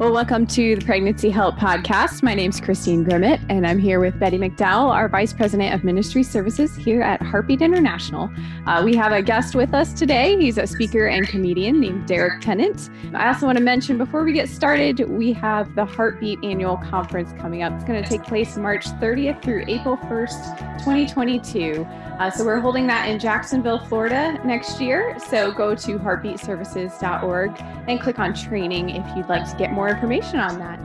Well, welcome to the Pregnancy Help Podcast. My name is Christine Grimmett, and I'm here with Betty McDowell, our Vice President of Ministry Services here at Heartbeat International. Uh, we have a guest with us today. He's a speaker and comedian named Derek Tennant. I also want to mention before we get started, we have the Heartbeat Annual Conference coming up. It's going to take place March 30th through April 1st, 2022. Uh, so we're holding that in Jacksonville, Florida next year. So go to heartbeatservices.org and click on training if you'd like to get more information on that.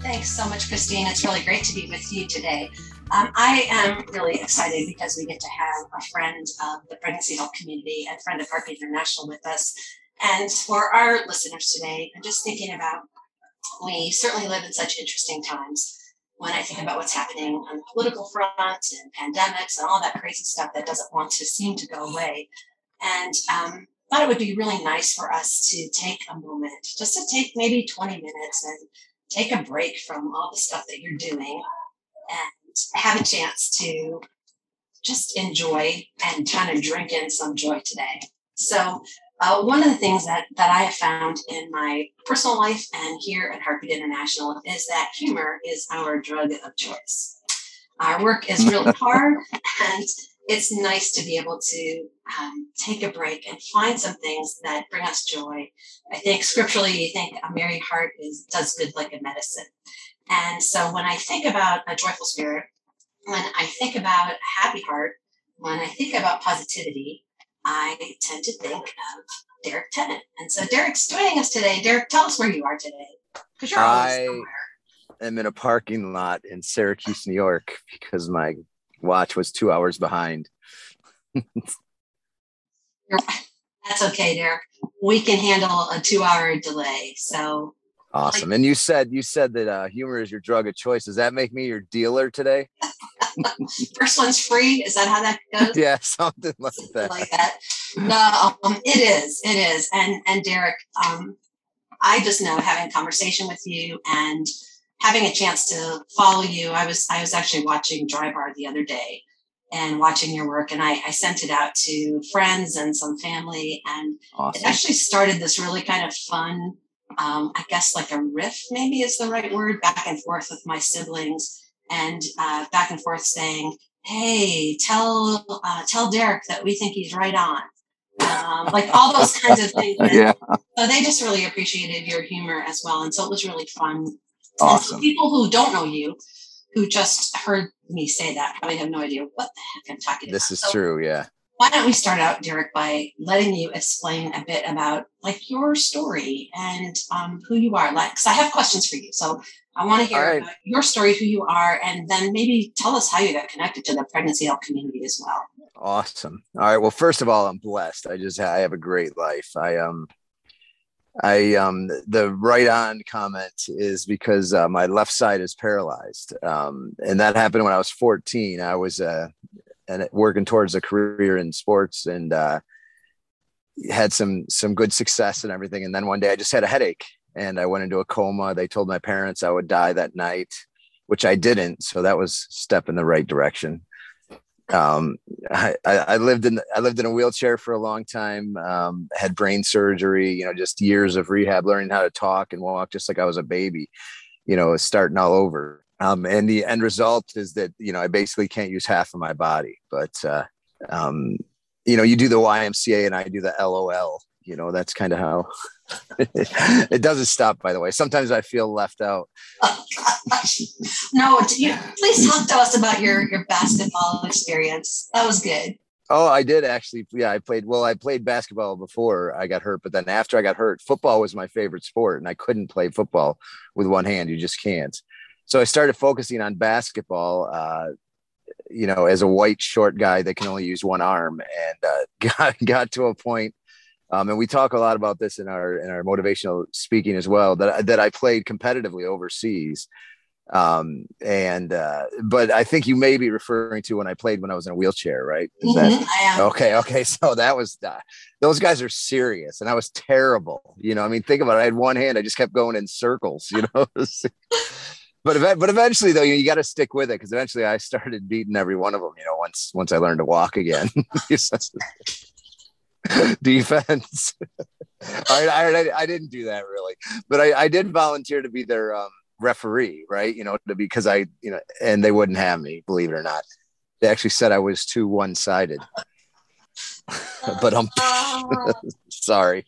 Thanks so much, Christine. It's really great to be with you today. Um, I am really excited because we get to have a friend of the pregnancy help community and friend of Heartbeat International with us. And for our listeners today, I'm just thinking about we certainly live in such interesting times when I think about what's happening on the political front and pandemics and all that crazy stuff that doesn't want to seem to go away. And um, thought it would be really nice for us to take a moment, just to take maybe 20 minutes and take a break from all the stuff that you're doing and have a chance to just enjoy and kind of drink in some joy today. So uh, one of the things that, that I have found in my personal life and here at Heartbeat International is that humor is our drug of choice. Our work is really hard, and it's nice to be able to um, take a break and find some things that bring us joy. I think scripturally, you think a merry heart is does good like a medicine. And so when I think about a joyful spirit, when I think about a happy heart, when I think about positivity, I tend to think of Derek Tennant. And so Derek's joining us today. Derek, tell us where you are today. Because you're I am in a parking lot in Syracuse, New York, because my watch was two hours behind. That's okay, Derek. We can handle a two-hour delay. So awesome. Like, and you said you said that uh, humor is your drug of choice. Does that make me your dealer today? First one's free. Is that how that goes? yeah, something like that. like that. No, um, it is. It is. And and Derek, um, I just know having a conversation with you and having a chance to follow you. I was I was actually watching Dry Bar the other day and watching your work, and I, I sent it out to friends and some family, and awesome. it actually started this really kind of fun. Um, I guess like a riff, maybe is the right word, back and forth with my siblings and uh, back and forth saying, "Hey, tell uh, tell Derek that we think he's right on." Um, like all those kinds of things. yeah. So they just really appreciated your humor as well, and so it was really fun. Awesome. people who don't know you, who just heard me say that, probably have no idea what the heck I'm talking this about. This is so true. Yeah. Why don't we start out, Derek, by letting you explain a bit about like your story and um, who you are? Like, because I have questions for you. So I want to hear right. your story, who you are, and then maybe tell us how you got connected to the pregnancy help community as well. Awesome. All right. Well, first of all, I'm blessed. I just I have a great life. I um I um the right on comment is because uh, my left side is paralyzed, um, and that happened when I was 14. I was uh, and working towards a career in sports and uh, had some some good success and everything. And then one day I just had a headache and I went into a coma. They told my parents I would die that night, which I didn't. So that was step in the right direction. Um, I, I, lived in I lived in a wheelchair for a long time. Um, had brain surgery, you know, just years of rehab, learning how to talk and walk, just like I was a baby. You know, starting all over. Um, and the end result is that you know I basically can't use half of my body. But uh, um, you know, you do the YMCA and I do the LOL. You know, that's kind of how it doesn't stop, by the way. Sometimes I feel left out. No, you, please talk to us about your your basketball experience. That was good. Oh, I did actually. Yeah, I played. Well, I played basketball before I got hurt, but then after I got hurt, football was my favorite sport, and I couldn't play football with one hand. You just can't. So I started focusing on basketball. Uh, you know, as a white short guy that can only use one arm, and uh, got got to a point um, and we talk a lot about this in our in our motivational speaking as well. That that I played competitively overseas, um, and uh, but I think you may be referring to when I played when I was in a wheelchair, right? Is mm-hmm, that okay? Okay, so that was uh, those guys are serious, and I was terrible. You know, I mean, think about it. I had one hand, I just kept going in circles. You know. but but eventually though you, you got to stick with it because eventually I started beating every one of them. You know, once once I learned to walk again. defense. I, I, I, didn't do that really, but I, I did volunteer to be their um, referee, right? You know, to, because I, you know, and they wouldn't have me, believe it or not. They actually said I was too one sided. but I'm sorry.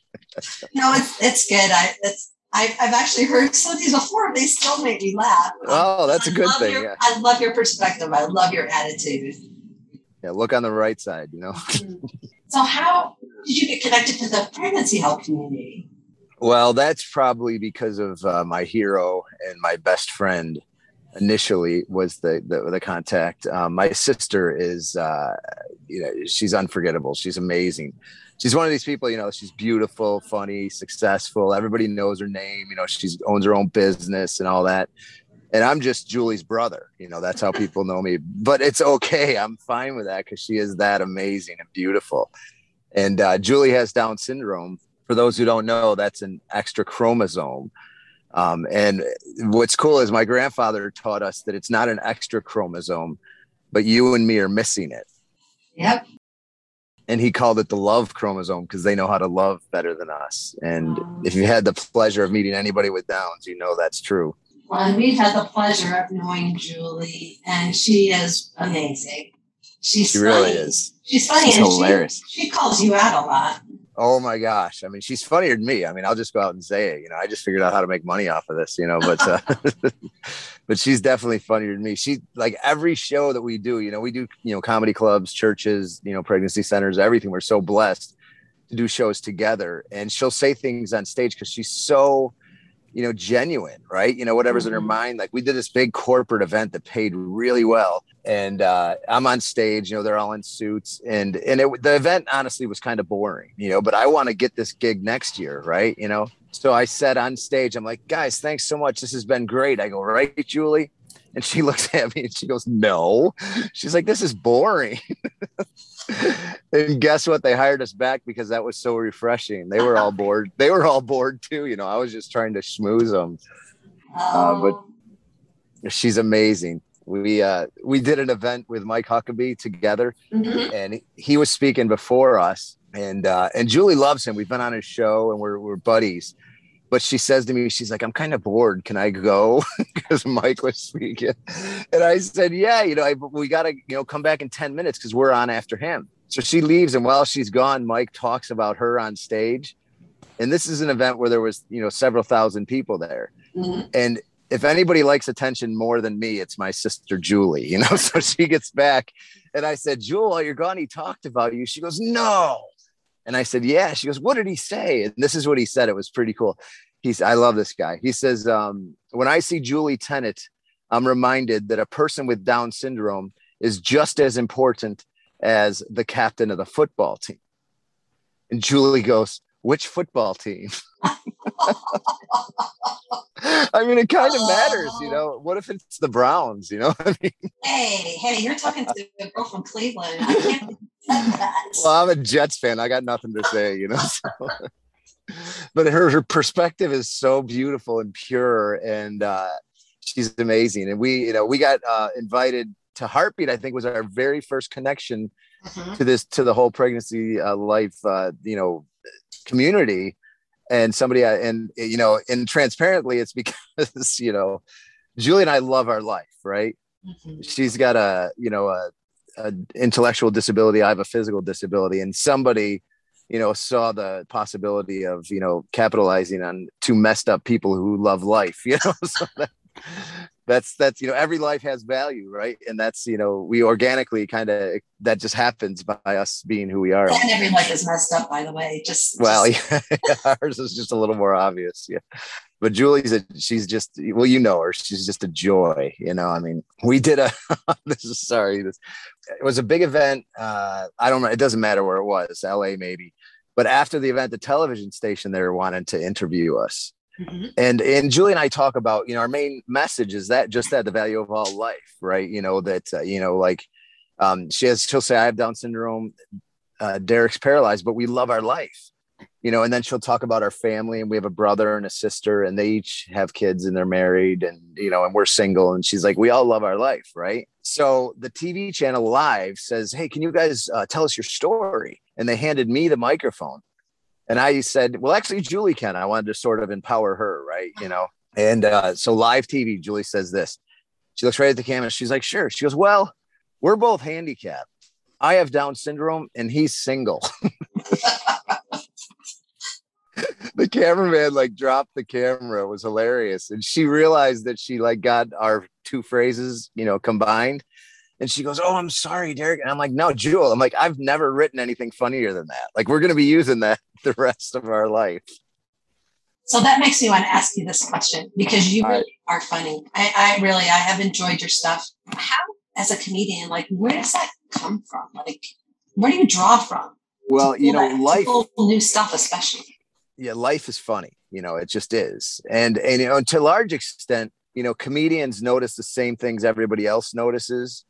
no, it's, it's good. I, it's, I've, I've actually heard some of these before. They still make me laugh. Oh, that's a good thing. Your, yeah. I love your perspective. I love your attitude. Yeah, look on the right side, you know. So, how did you get connected to the pregnancy help community? Well, that's probably because of uh, my hero and my best friend. Initially, was the the, the contact. Um, my sister is, uh, you know, she's unforgettable. She's amazing she's one of these people, you know, she's beautiful, funny, successful. Everybody knows her name. You know, she owns her own business and all that. And I'm just Julie's brother. You know, that's how people know me. But it's okay. I'm fine with that because she is that amazing and beautiful. And uh, Julie has Down syndrome. For those who don't know, that's an extra chromosome. Um, and what's cool is my grandfather taught us that it's not an extra chromosome, but you and me are missing it. Yep and he called it the love chromosome because they know how to love better than us. And if you had the pleasure of meeting anybody with Downs, you know that's true. And we've had the pleasure of knowing Julie, and she is amazing. She's she funny. really is. She's funny. She's hilarious. She, she calls you out a lot. Oh my gosh. I mean, she's funnier than me. I mean, I'll just go out and say it. You know, I just figured out how to make money off of this, you know, but uh, but she's definitely funnier than me. She like every show that we do, you know, we do, you know, comedy clubs, churches, you know, pregnancy centers, everything. We're so blessed to do shows together. And she'll say things on stage because she's so you know, genuine, right? You know, whatever's mm-hmm. in her mm-hmm. mind. Like we did this big corporate event that paid really well, and uh, I'm on stage. You know, they're all in suits, and and it, the event honestly was kind of boring, you know. But I want to get this gig next year, right? You know, so I said on stage, I'm like, guys, thanks so much. This has been great. I go, right, Julie. And she looks at me and she goes, No. She's like, This is boring. and guess what? They hired us back because that was so refreshing. They were all bored. They were all bored too. You know, I was just trying to schmooze them. Uh, but oh. she's amazing. We uh, we did an event with Mike Huckabee together, mm-hmm. and he was speaking before us. And uh, and Julie loves him. We've been on his show, and we're we're buddies but she says to me, she's like, I'm kind of bored. Can I go? because Mike was speaking. And I said, Yeah, you know, I, we got to, you know, come back in 10 minutes because we're on after him. So she leaves. And while she's gone, Mike talks about her on stage. And this is an event where there was, you know, several thousand people there. Mm-hmm. And if anybody likes attention more than me, it's my sister Julie, you know. So she gets back and I said, Jewel, while you're gone, he talked about you. She goes, No. And I said, Yeah. She goes, What did he say? And this is what he said. It was pretty cool. He's, I love this guy. He says, um, When I see Julie Tennant, I'm reminded that a person with Down syndrome is just as important as the captain of the football team. And Julie goes, Which football team? I mean, it kind of matters, you know. What if it's the Browns? You know, I mean, hey, hey, you're talking to a girl from Cleveland. I can't that. Well, I'm a Jets fan. I got nothing to say, you know. So. but her, her perspective is so beautiful and pure, and uh, she's amazing. And we, you know, we got uh, invited to Heartbeat. I think was our very first connection mm-hmm. to this to the whole pregnancy uh, life, uh, you know, community. And somebody, uh, and you know, and transparently, it's because you know, Julie and I love our life, right? Mm-hmm. She's got a, you know, a a intellectual disability i have a physical disability and somebody you know saw the possibility of you know capitalizing on two messed up people who love life you know so that, that's that's you know every life has value right? And that's you know we organically kind of that just happens by us being who we are. And every life is messed up by the way. Just well just... Yeah, ours is just a little more obvious yeah. But Julie's a, she's just well you know her she's just a joy you know? I mean we did a this is sorry this it was a big event uh I don't know it doesn't matter where it was LA maybe. But after the event the television station there wanted to interview us mm-hmm. and and Julie and I talk about you know our main message is that just that the value of all life right you know that uh, you know like um she has she'll say I have Down syndrome uh, Derek's paralyzed but we love our life you know, and then she'll talk about our family and we have a brother and a sister and they each have kids and they're married and, you know, and we're single. And she's like, we all love our life. Right. So the TV channel live says, Hey, can you guys uh, tell us your story? And they handed me the microphone. And I said, Well, actually, Julie can. I wanted to sort of empower her, right? You know, and uh, so live TV, Julie says this. She looks right at the camera. She's like, Sure. She goes, Well, we're both handicapped. I have Down syndrome and he's single. the cameraman like dropped the camera it was hilarious and she realized that she like got our two phrases you know combined and she goes oh i'm sorry derek. And i'm like no jewel. I'm like i've never written anything funnier than that. Like we're going to be using that the rest of our life. So that makes me want to ask you this question because you really are funny. I, I really i have enjoyed your stuff. How as a comedian like where does that come from? Like where do you draw from? Well you know life new stuff especially. Yeah, life is funny. You know, it just is. And and you know, to a large extent, you know, comedians notice the same things everybody else notices.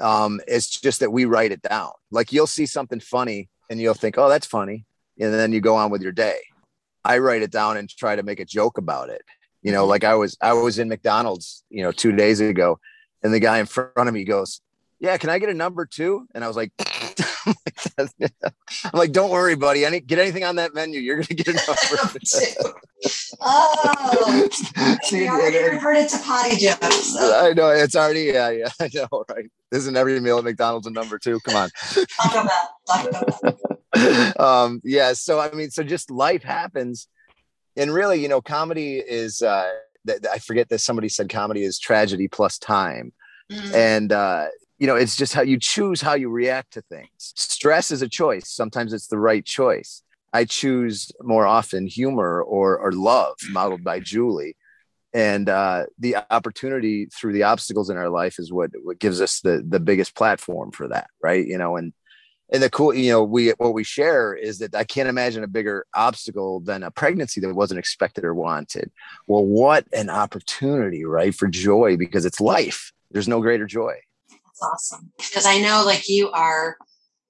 Um, it's just that we write it down. Like you'll see something funny and you'll think, oh, that's funny. And then you go on with your day. I write it down and try to make a joke about it. You know, mm-hmm. like I was I was in McDonald's, you know, two days ago, and the guy in front of me goes, Yeah, can I get a number two? And I was like, I'm like, don't worry, buddy. Any get anything on that menu, you're gonna get enough. oh, See, already reverted to potty jokes. So. I know it's already yeah, yeah. I know, right? Isn't every meal at McDonald's a number two? Come on. Talk about, talk about. um, yeah. So I mean, so just life happens, and really, you know, comedy is. uh I forget that somebody said comedy is tragedy plus time. Mm-hmm. And uh, you know it's just how you choose how you react to things. Stress is a choice. Sometimes it's the right choice. I choose more often humor or or love modeled by julie. And uh, the opportunity through the obstacles in our life is what what gives us the the biggest platform for that right? You know and and the cool you know we what we share is that i can't imagine a bigger obstacle than a pregnancy that wasn't expected or wanted. Well what an opportunity right for joy because it's life. There's no greater joy awesome because I know like you are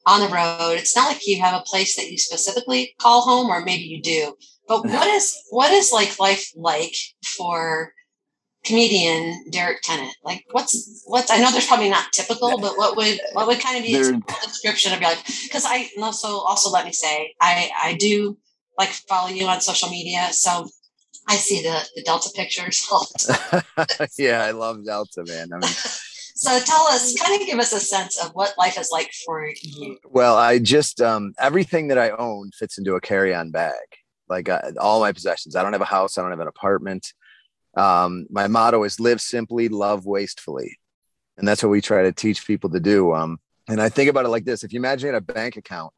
on the road. It's not like you have a place that you specifically call home, or maybe you do. But what is what is like life like for comedian Derek Tennant? Like what's what's I know there's probably not typical, but what would what would kind of be a description of your life? Because I also also let me say I I do like follow you on social media, so I see the the Delta pictures. yeah, I love Delta, man. I mean. So tell us, kind of give us a sense of what life is like for you. Well, I just um, everything that I own fits into a carry-on bag. Like uh, all my possessions. I don't have a house. I don't have an apartment. Um, my motto is live simply, love wastefully, and that's what we try to teach people to do. Um, and I think about it like this: if you imagine a bank account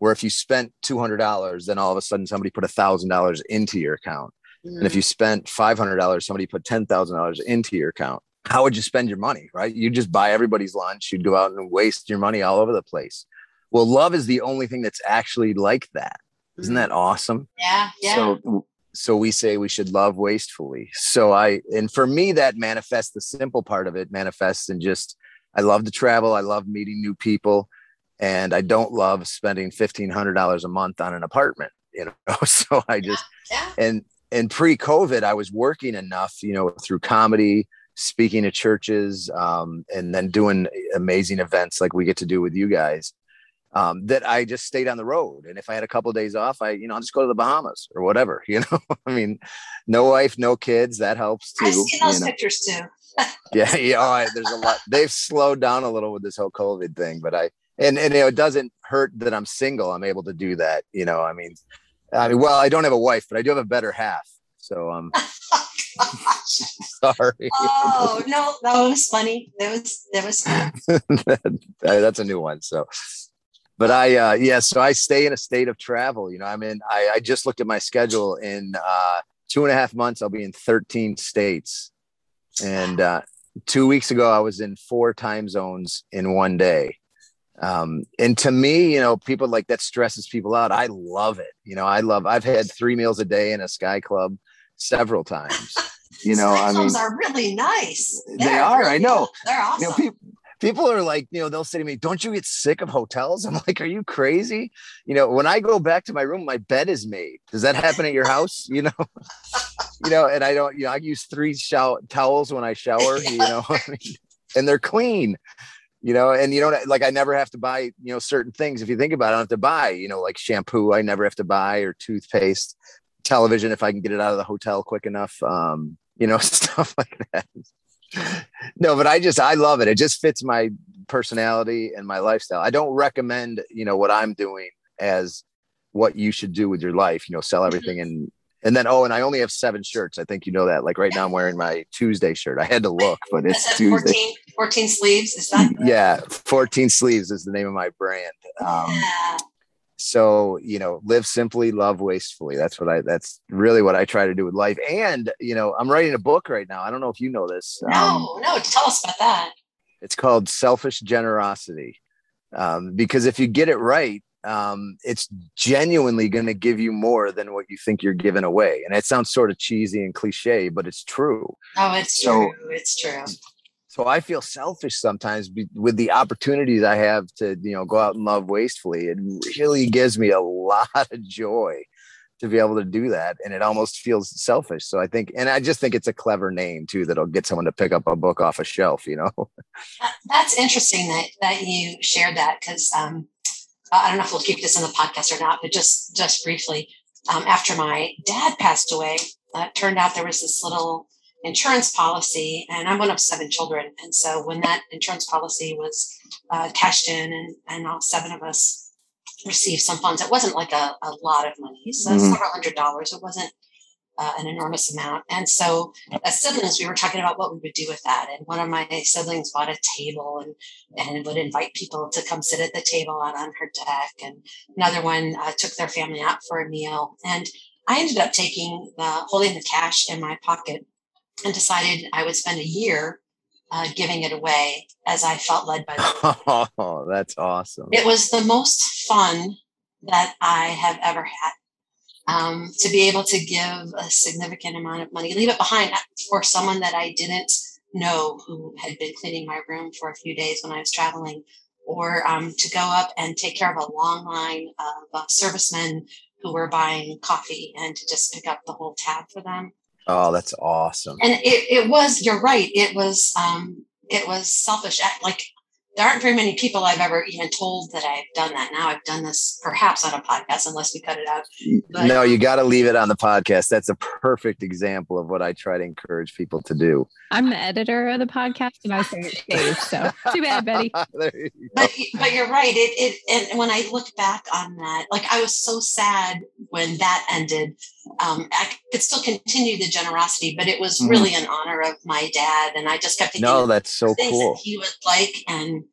where if you spent two hundred dollars, then all of a sudden somebody put a thousand dollars into your account, mm. and if you spent five hundred dollars, somebody put ten thousand dollars into your account how would you spend your money, right? You just buy everybody's lunch, you'd go out and waste your money all over the place. Well, love is the only thing that's actually like that. Isn't that awesome? Yeah, yeah. So so we say we should love wastefully. So I and for me that manifests the simple part of it manifests in just I love to travel, I love meeting new people, and I don't love spending fifteen hundred dollars a month on an apartment, you know. So I just yeah, yeah. and and pre-COVID, I was working enough, you know, through comedy, speaking to churches um, and then doing amazing events like we get to do with you guys um, that I just stayed on the road. And if I had a couple of days off, I, you know, I'll just go to the Bahamas or whatever, you know, I mean, no wife, no kids, that helps too. I've seen those you know? pictures too. yeah. Yeah. Right, there's a lot, they've slowed down a little with this whole COVID thing, but I, and, and you know, it doesn't hurt that I'm single. I'm able to do that. You know, I mean, I mean, well, I don't have a wife, but I do have a better half. So, um, Sorry. Oh no, that was funny. That was that was. That's a new one. So, but I uh, yeah, so I stay in a state of travel. You know, I'm in. I, I just looked at my schedule. In uh, two and a half months, I'll be in 13 states, and uh, two weeks ago, I was in four time zones in one day. Um, and to me, you know, people like that stresses people out. I love it. You know, I love. I've had three meals a day in a Sky Club several times. You know, I mean, are really nice. They are. Really I know. They're awesome. You know, people, people are like, you know, they'll say to me, "Don't you get sick of hotels?" I'm like, "Are you crazy?" You know, when I go back to my room, my bed is made. Does that happen at your house? You know, you know, and I don't. You know, I use three shower towels when I shower. You know, and they're clean you know, and you don't like I never have to buy, you know, certain things. If you think about it, I don't have to buy, you know, like shampoo, I never have to buy or toothpaste, television if I can get it out of the hotel quick enough. Um, you know, stuff like that. no, but I just I love it. It just fits my personality and my lifestyle. I don't recommend, you know, what I'm doing as what you should do with your life, you know, sell everything and and then, oh, and I only have seven shirts. I think you know that. Like right now, I'm wearing my Tuesday shirt. I had to look, but it's Tuesday. 14, 14 sleeves. Is that? Yeah, 14 sleeves is the name of my brand. Um, yeah. So you know, live simply, love wastefully. That's what I. That's really what I try to do with life. And you know, I'm writing a book right now. I don't know if you know this. No, um, no. Tell us about that. It's called Selfish Generosity. Um, because if you get it right, um, it's genuinely going to give you more than what you think you're giving away. And it sounds sort of cheesy and cliche, but it's true. Oh, it's so, true. It's true. So I feel selfish sometimes with the opportunities I have to, you know, go out and love wastefully. It really gives me a lot of joy to be able to do that. And it almost feels selfish. So I think, and I just think it's a clever name too, that'll get someone to pick up a book off a shelf, you know? That's interesting that, that you shared that. Cause, um, I don't know if we'll keep this in the podcast or not, but just just briefly, um, after my dad passed away, uh, it turned out there was this little insurance policy, and I'm one of seven children, and so when that insurance policy was uh, cashed in, and and all seven of us received some funds, it wasn't like a, a lot of money, so mm-hmm. several hundred dollars. It wasn't uh, an enormous amount. And so, as siblings, we were talking about what we would do with that. And one of my siblings bought a table and and would invite people to come sit at the table out on her deck. And another one uh, took their family out for a meal. And I ended up taking the holding the cash in my pocket and decided I would spend a year uh, giving it away as I felt led by the. Oh, that's awesome! It was the most fun that I have ever had um, to be able to give a significant amount of money, leave it behind for someone that I didn't know who had been cleaning my room for a few days when I was traveling, or um, to go up and take care of a long line of uh, servicemen who were buying coffee and to just pick up the whole tab for them. Oh, that's awesome. And it, it was, you're right. It was, um, it was selfish. At like there aren't very many people I've ever even told that I've done that. Now I've done this perhaps on a podcast, unless we cut it out. But, no, you got to leave it on the podcast. That's a perfect example of what I try to encourage people to do. I'm the editor of the podcast, and I say it stays. So too bad, Betty. but but you're right. It it and when I look back on that, like I was so sad when that ended. Um, I could still continue the generosity, but it was mm-hmm. really in honor of my dad, and I just kept thinking, no, that's so cool. That he would like and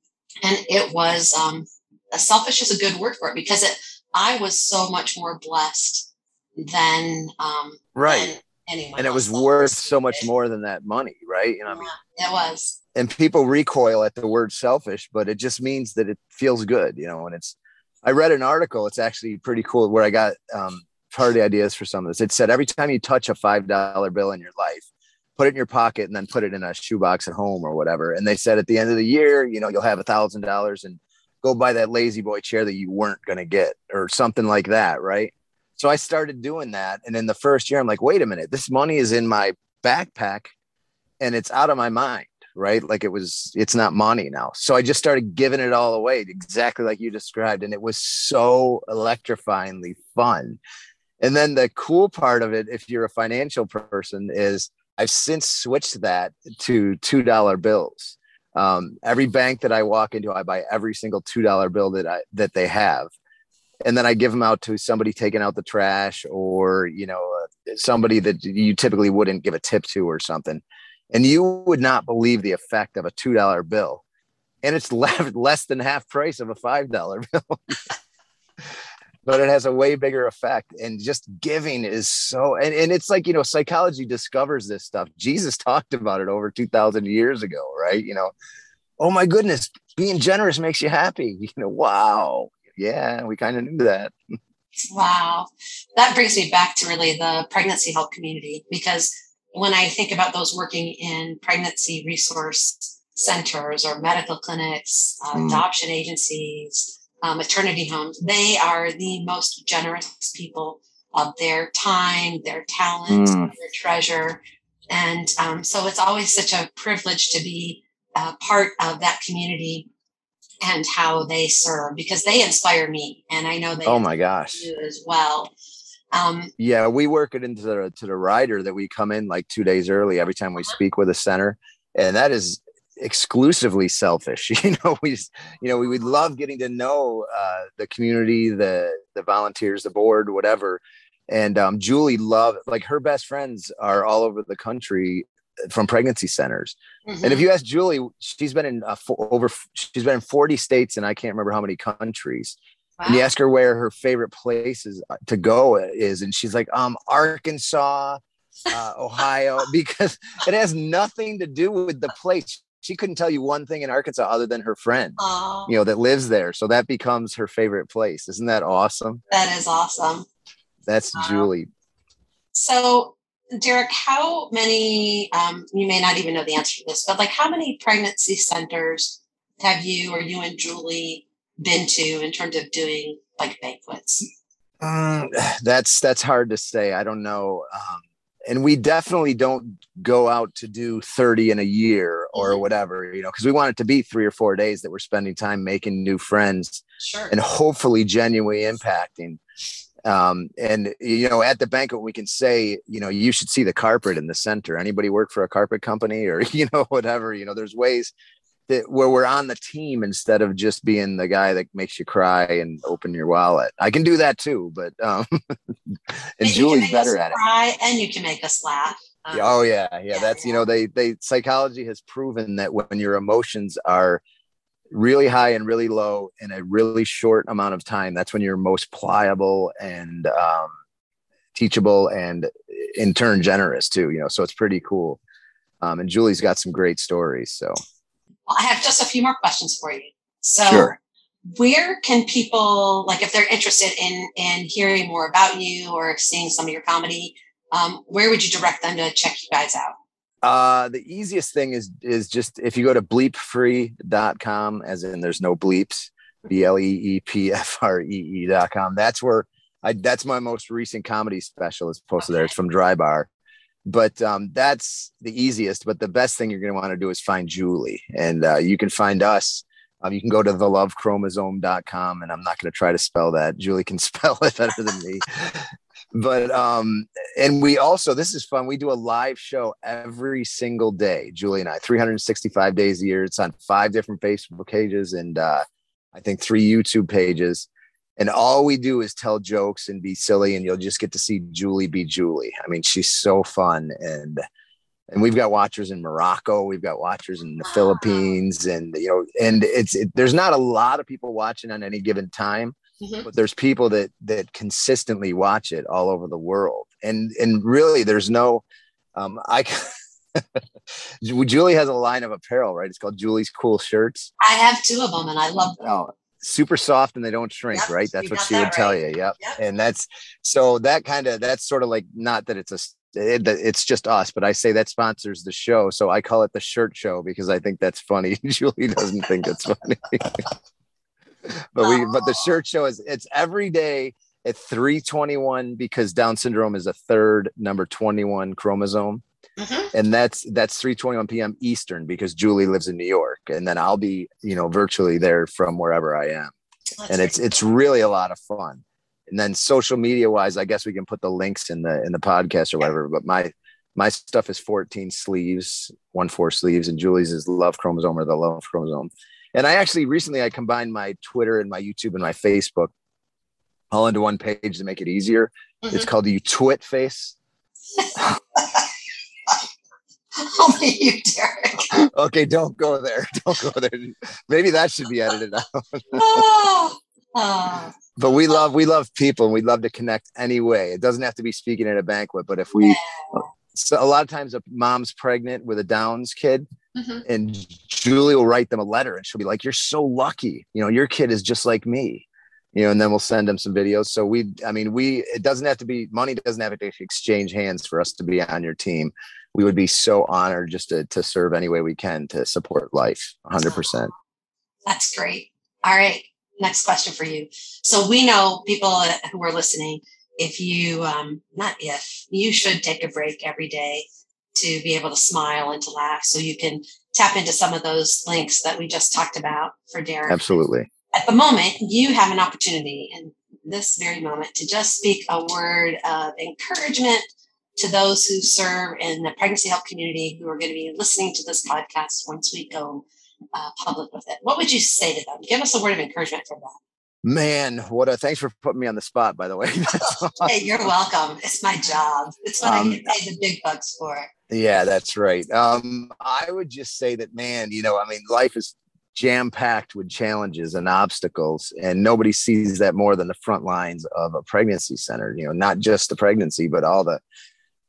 and it was um, selfish is a good word for it because it I was so much more blessed than um, right. Than anyone and it was worth so much more than that money, right? You know, yeah, I mean, it was. And people recoil at the word selfish, but it just means that it feels good, you know. And it's, I read an article. It's actually pretty cool where I got um, part of the ideas for some of this. It said every time you touch a five dollar bill in your life, put it in your pocket and then put it in a shoebox at home or whatever. And they said at the end of the year, you know, you'll have a thousand dollars and go buy that lazy boy chair that you weren't going to get or something like that. Right. So I started doing that. And in the first year, I'm like, wait a minute, this money is in my backpack and it's out of my mind. Right. Like it was, it's not money now. So I just started giving it all away exactly like you described. And it was so electrifyingly fun. And then the cool part of it, if you're a financial person, is I've since switched that to two dollar bills. Um, every bank that I walk into, I buy every single two dollar bill that I that they have, and then I give them out to somebody taking out the trash or you know uh, somebody that you typically wouldn't give a tip to or something. And you would not believe the effect of a two dollar bill, and it's left less than half price of a five dollar bill. but it has a way bigger effect. And just giving is so, and, and it's like, you know, psychology discovers this stuff. Jesus talked about it over 2000 years ago, right? You know, oh my goodness, being generous makes you happy. You know, wow. Yeah, we kind of knew that. wow. That brings me back to really the pregnancy help community because when I think about those working in pregnancy resource centers or medical clinics, uh, mm. adoption agencies, um, maternity homes, they are the most generous people of their time, their talent, mm. their treasure. And um, so it's always such a privilege to be uh, part of that community and how they serve because they inspire me, and I know they. Oh my gosh! as well. Um, yeah, we work it into the to the rider that we come in like two days early every time we speak with a center, and that is exclusively selfish. You know, we you know we would love getting to know uh, the community, the the volunteers, the board, whatever. And um, Julie love like her best friends are all over the country from pregnancy centers. Mm-hmm. And if mm-hmm. you ask Julie, she's been in uh, over she's been in 40 states and I can't remember how many countries. Wow. And you ask her where her favorite places uh, to go is, and she's like, um, Arkansas, uh, Ohio, because it has nothing to do with the place. She couldn't tell you one thing in Arkansas other than her friend, oh. you know, that lives there. So that becomes her favorite place. Isn't that awesome? That is awesome. That's wow. Julie. So, Derek, how many, um, you may not even know the answer to this, but like how many pregnancy centers have you or you and Julie been to in terms of doing like banquets? Um, that's that's hard to say. I don't know. Um, and we definitely don't go out to do 30 in a year or whatever, you know, because we want it to be three or four days that we're spending time making new friends sure. and hopefully genuinely impacting. Um, and you know, at the banquet, we can say, you know, you should see the carpet in the center. Anybody work for a carpet company or you know, whatever, you know, there's ways that where we're on the team instead of just being the guy that makes you cry and open your wallet. I can do that too, but um, and, Julie's better at cry, it. And you can make us laugh. Um, oh yeah, yeah, yeah. That's yeah. you know they they psychology has proven that when your emotions are really high and really low in a really short amount of time, that's when you're most pliable and um, teachable and in turn generous too. You know, so it's pretty cool. Um, and Julie's got some great stories. So I have just a few more questions for you. So, sure. where can people, like, if they're interested in in hearing more about you or seeing some of your comedy, um, where would you direct them to check you guys out? Uh, the easiest thing is is just if you go to bleepfree.com, as in there's no bleeps, B L E E P F R E E.com. That's where I that's my most recent comedy special is posted okay. there. It's from Dry Bar but um, that's the easiest. But the best thing you're going to want to do is find Julie, and uh, you can find us. Um, you can go to thelovechromosome.com, and I'm not going to try to spell that. Julie can spell it better than me. but um, and we also this is fun. We do a live show every single day. Julie and I, 365 days a year. It's on five different Facebook pages and uh, I think three YouTube pages and all we do is tell jokes and be silly and you'll just get to see julie be julie i mean she's so fun and and we've got watchers in morocco we've got watchers in the philippines and you know and it's it, there's not a lot of people watching on any given time mm-hmm. but there's people that that consistently watch it all over the world and and really there's no um i Julie has a line of apparel, right? It's called Julie's Cool Shirts. I have two of them, and I love them. Oh, super soft and they don't shrink, yep, right? That's what she would right. tell you. Yep. yep. And that's so that kind of that's sort of like not that it's a it, it's just us, but I say that sponsors the show, so I call it the shirt show because I think that's funny. Julie doesn't think it's funny, but we but the shirt show is it's every day at 321 because Down syndrome is a third number 21 chromosome. Mm-hmm. And that's that's 3:21 p.m. Eastern because Julie lives in New York, and then I'll be you know virtually there from wherever I am, that's and it's it's really a lot of fun. And then social media wise, I guess we can put the links in the in the podcast or whatever. But my my stuff is 14 sleeves, one four sleeves, and Julie's is Love Chromosome or the Love Chromosome. And I actually recently I combined my Twitter and my YouTube and my Facebook all into one page to make it easier. Mm-hmm. It's called the Twit Face. Only you, Derek. Okay, don't go there. Don't go there. Maybe that should be edited out. oh, oh. But we love we love people and we love to connect anyway. It doesn't have to be speaking at a banquet, but if we yeah. so a lot of times a mom's pregnant with a Downs kid, mm-hmm. and Julie will write them a letter and she'll be like, You're so lucky. You know, your kid is just like me you know, and then we'll send them some videos. So we, I mean, we, it doesn't have to be money doesn't have to exchange hands for us to be on your team we would be so honored just to, to serve any way we can to support life 100%. That's great. All right. Next question for you. So we know people who are listening, if you, um, not if, you should take a break every day to be able to smile and to laugh. So you can tap into some of those links that we just talked about for Derek. Absolutely. At the moment, you have an opportunity in this very moment to just speak a word of encouragement to those who serve in the pregnancy help community who are going to be listening to this podcast once we go uh, public with it. What would you say to them? Give us a word of encouragement for that. Man, what a thanks for putting me on the spot, by the way. hey, you're welcome. It's my job. It's what um, I get paid the big bucks for. Yeah, that's right. Um, I would just say that, man, you know, I mean, life is jam packed with challenges and obstacles, and nobody sees that more than the front lines of a pregnancy center. You know, not just the pregnancy, but all the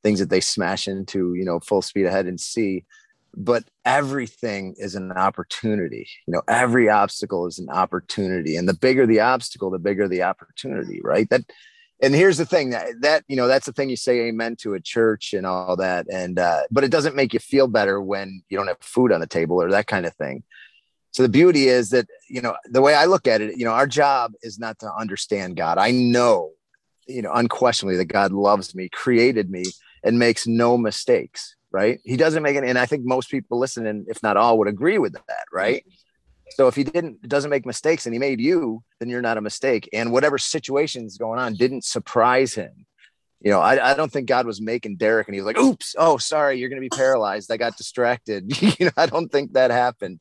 things that they smash into, you know, full speed ahead and see. But everything is an opportunity. You know every obstacle is an opportunity. And the bigger the obstacle the bigger the opportunity right? That and here's the thing that that you know that's the thing you say amen to a church and all that. And uh but it doesn't make you feel better when you don't have food on the table or that kind of thing. So the beauty is that you know the way i look at it you know our job is not to understand god. I know you know unquestionably that god loves me created me and makes no mistakes right? He doesn't make it, and I think most people listening, if not all, would agree with that, right? So if he didn't doesn't make mistakes and he made you, then you're not a mistake. And whatever situation's going on didn't surprise him. You know, I, I don't think God was making Derek and he was like, oops, oh, sorry, you're gonna be paralyzed. I got distracted. you know, I don't think that happened.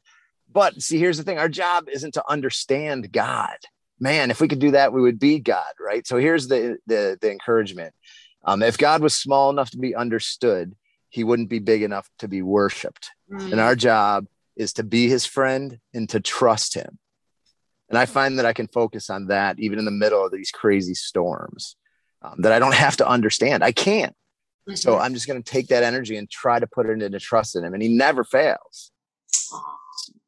But see, here's the thing: our job isn't to understand God. Man, if we could do that, we would be God, right? So here's the the, the encouragement. Um, if God was small enough to be understood, he wouldn't be big enough to be worshiped. Mm. And our job is to be his friend and to trust him. And I find that I can focus on that even in the middle of these crazy storms um, that I don't have to understand. I can't. Mm-hmm. So I'm just going to take that energy and try to put it into trust in him. And he never fails. Oh,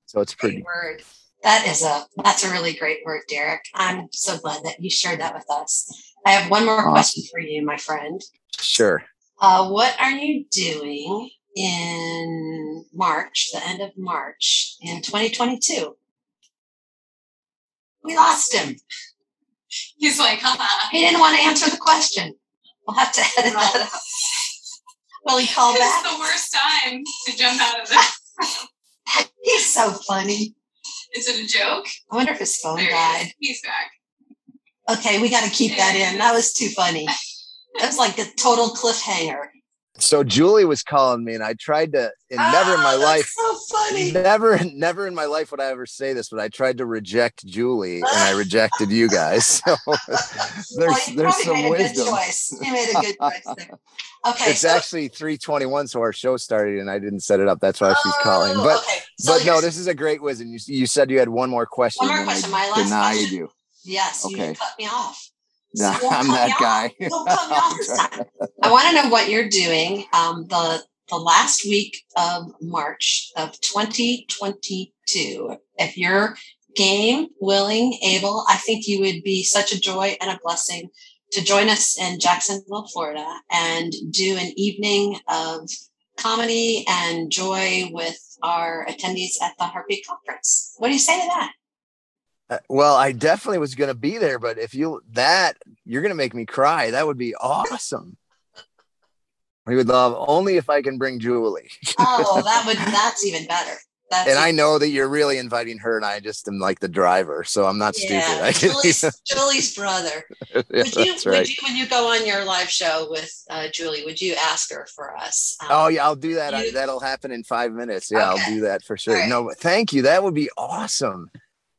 so it's pretty word. That is a that's a really great word, Derek. I'm so glad that you shared that with us. I have one more awesome. question for you, my friend. Sure. Uh, what are you doing in March, the end of March in 2022? We lost him. He's like, Haha. he didn't want to answer the question. We'll have to edit that out. Will he call back? It's the worst time to jump out of this. He's so funny. Is it a joke? I wonder if his phone there died. He He's back. Okay, we got to keep that in. That was too funny. That was like a total cliffhanger. So Julie was calling me, and I tried to, and oh, never in my life, so funny. Never, never in my life would I ever say this, but I tried to reject Julie, and I rejected you guys. So there's, well, there's some made wisdom. A good choice. You made a good choice there. Okay, it's so, actually 3:21, so our show started, and I didn't set it up. That's why she's oh, calling. But, okay. so but no, this is a great wisdom. You, you said you had one more question. One more question. My last denied question. you. Yes, okay. you cut me off. No, I'm that guy. I want to know what you're doing um, the the last week of March of 2022. If you're game, willing, able, I think you would be such a joy and a blessing to join us in Jacksonville, Florida, and do an evening of comedy and joy with our attendees at the Heartbeat Conference. What do you say to that? Uh, well, I definitely was going to be there, but if you that you're going to make me cry, that would be awesome. We would love only if I can bring Julie. oh, that would that's even better. That's and I know that you're really inviting her, and I just am like the driver, so I'm not yeah, stupid. Julie's, Julie's brother. yeah, would you, right. would you, when you go on your live show with uh, Julie, would you ask her for us? Um, oh yeah, I'll do that. You, I, that'll happen in five minutes. Yeah, okay. I'll do that for sure. Right. No, thank you. That would be awesome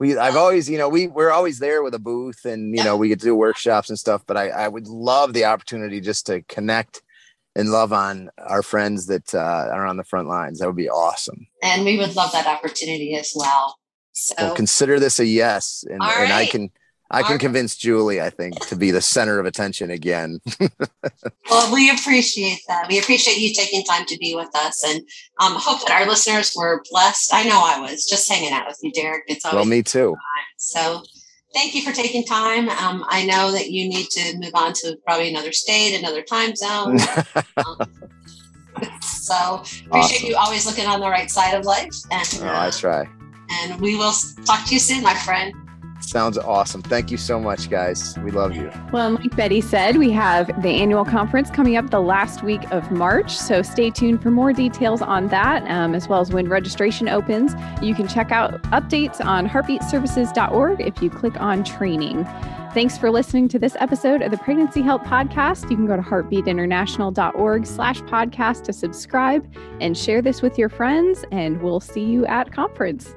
we I've always, you know, we we're always there with a booth and you know, we get to do workshops and stuff, but I, I would love the opportunity just to connect and love on our friends that uh, are on the front lines. That would be awesome. And we would love that opportunity as well. So well, consider this a yes. And, and I can I can convince Julie, I think, to be the center of attention again. well, we appreciate that. We appreciate you taking time to be with us and um, hope that our listeners were blessed. I know I was just hanging out with you, Derek. It's always well, me too. So thank you for taking time. Um, I know that you need to move on to probably another state, another time zone. um, so appreciate awesome. you always looking on the right side of life. And oh, I try. And we will talk to you soon, my friend. Sounds awesome. Thank you so much, guys. We love you. Well, like Betty said, we have the annual conference coming up the last week of March. So stay tuned for more details on that, um, as well as when registration opens. You can check out updates on heartbeatservices.org if you click on training. Thanks for listening to this episode of the Pregnancy Help Podcast. You can go to heartbeatinternational.org slash podcast to subscribe and share this with your friends, and we'll see you at conference.